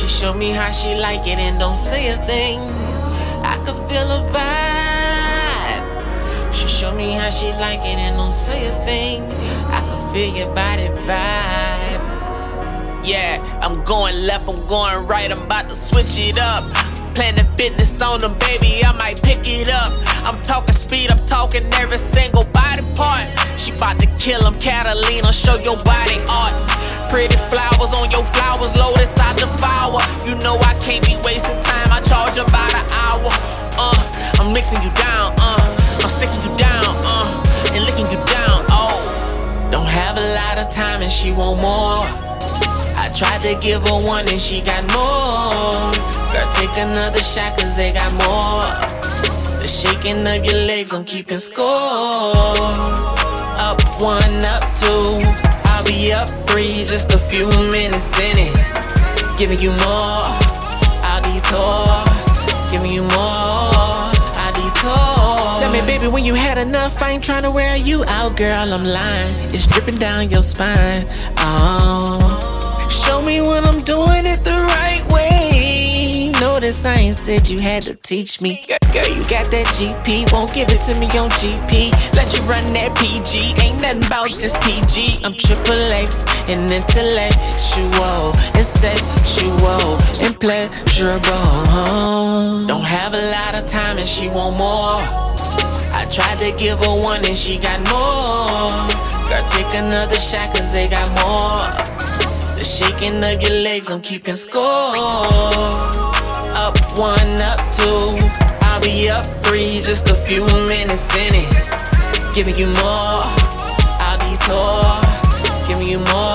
She showed me how she like it and don't say a thing. I could feel a vibe. She showed me how she like it and don't say a thing. I could feel your body vibe. Yeah, I'm going left, I'm going right, I'm about to switch it up. Planning fitness on them, baby, I might pick it up. I'm talking speed, I'm talking every single body part. She bout to kill him, Catalina, show your body art. Flowers on your flowers, lotus I devour. You know I can't be wasting time, I charge about an hour. Uh, I'm mixing you down, uh, I'm sticking you down, uh, and licking you down, oh. Don't have a lot of time and she want more. I tried to give her one and she got more. Girl, take another shot cause they got more. The shaking of your legs, I'm keeping score. Up one, up two. Up three, just a few minutes in it. Giving you more. I'll detour. Giving you more. I'll detour. Tell me, baby, when you had enough, I ain't trying to wear you out, girl. I'm lying. It's dripping down your spine. Oh. Show me when I'm doing it the I ain't said you had to teach me. Girl, girl, you got that GP, won't give it to me on GP. Let you run that PG, ain't nothing about this PG. I'm triple X and intellectual and sexual and pleasurable. Don't have a lot of time and she want more. I tried to give her one and she got more. Girl, take another shot cause they got more. The shaking of your legs, I'm keeping score. One, up two. I'll be up three, just a few minutes in it. Giving you more. I'll detour. Giving you more.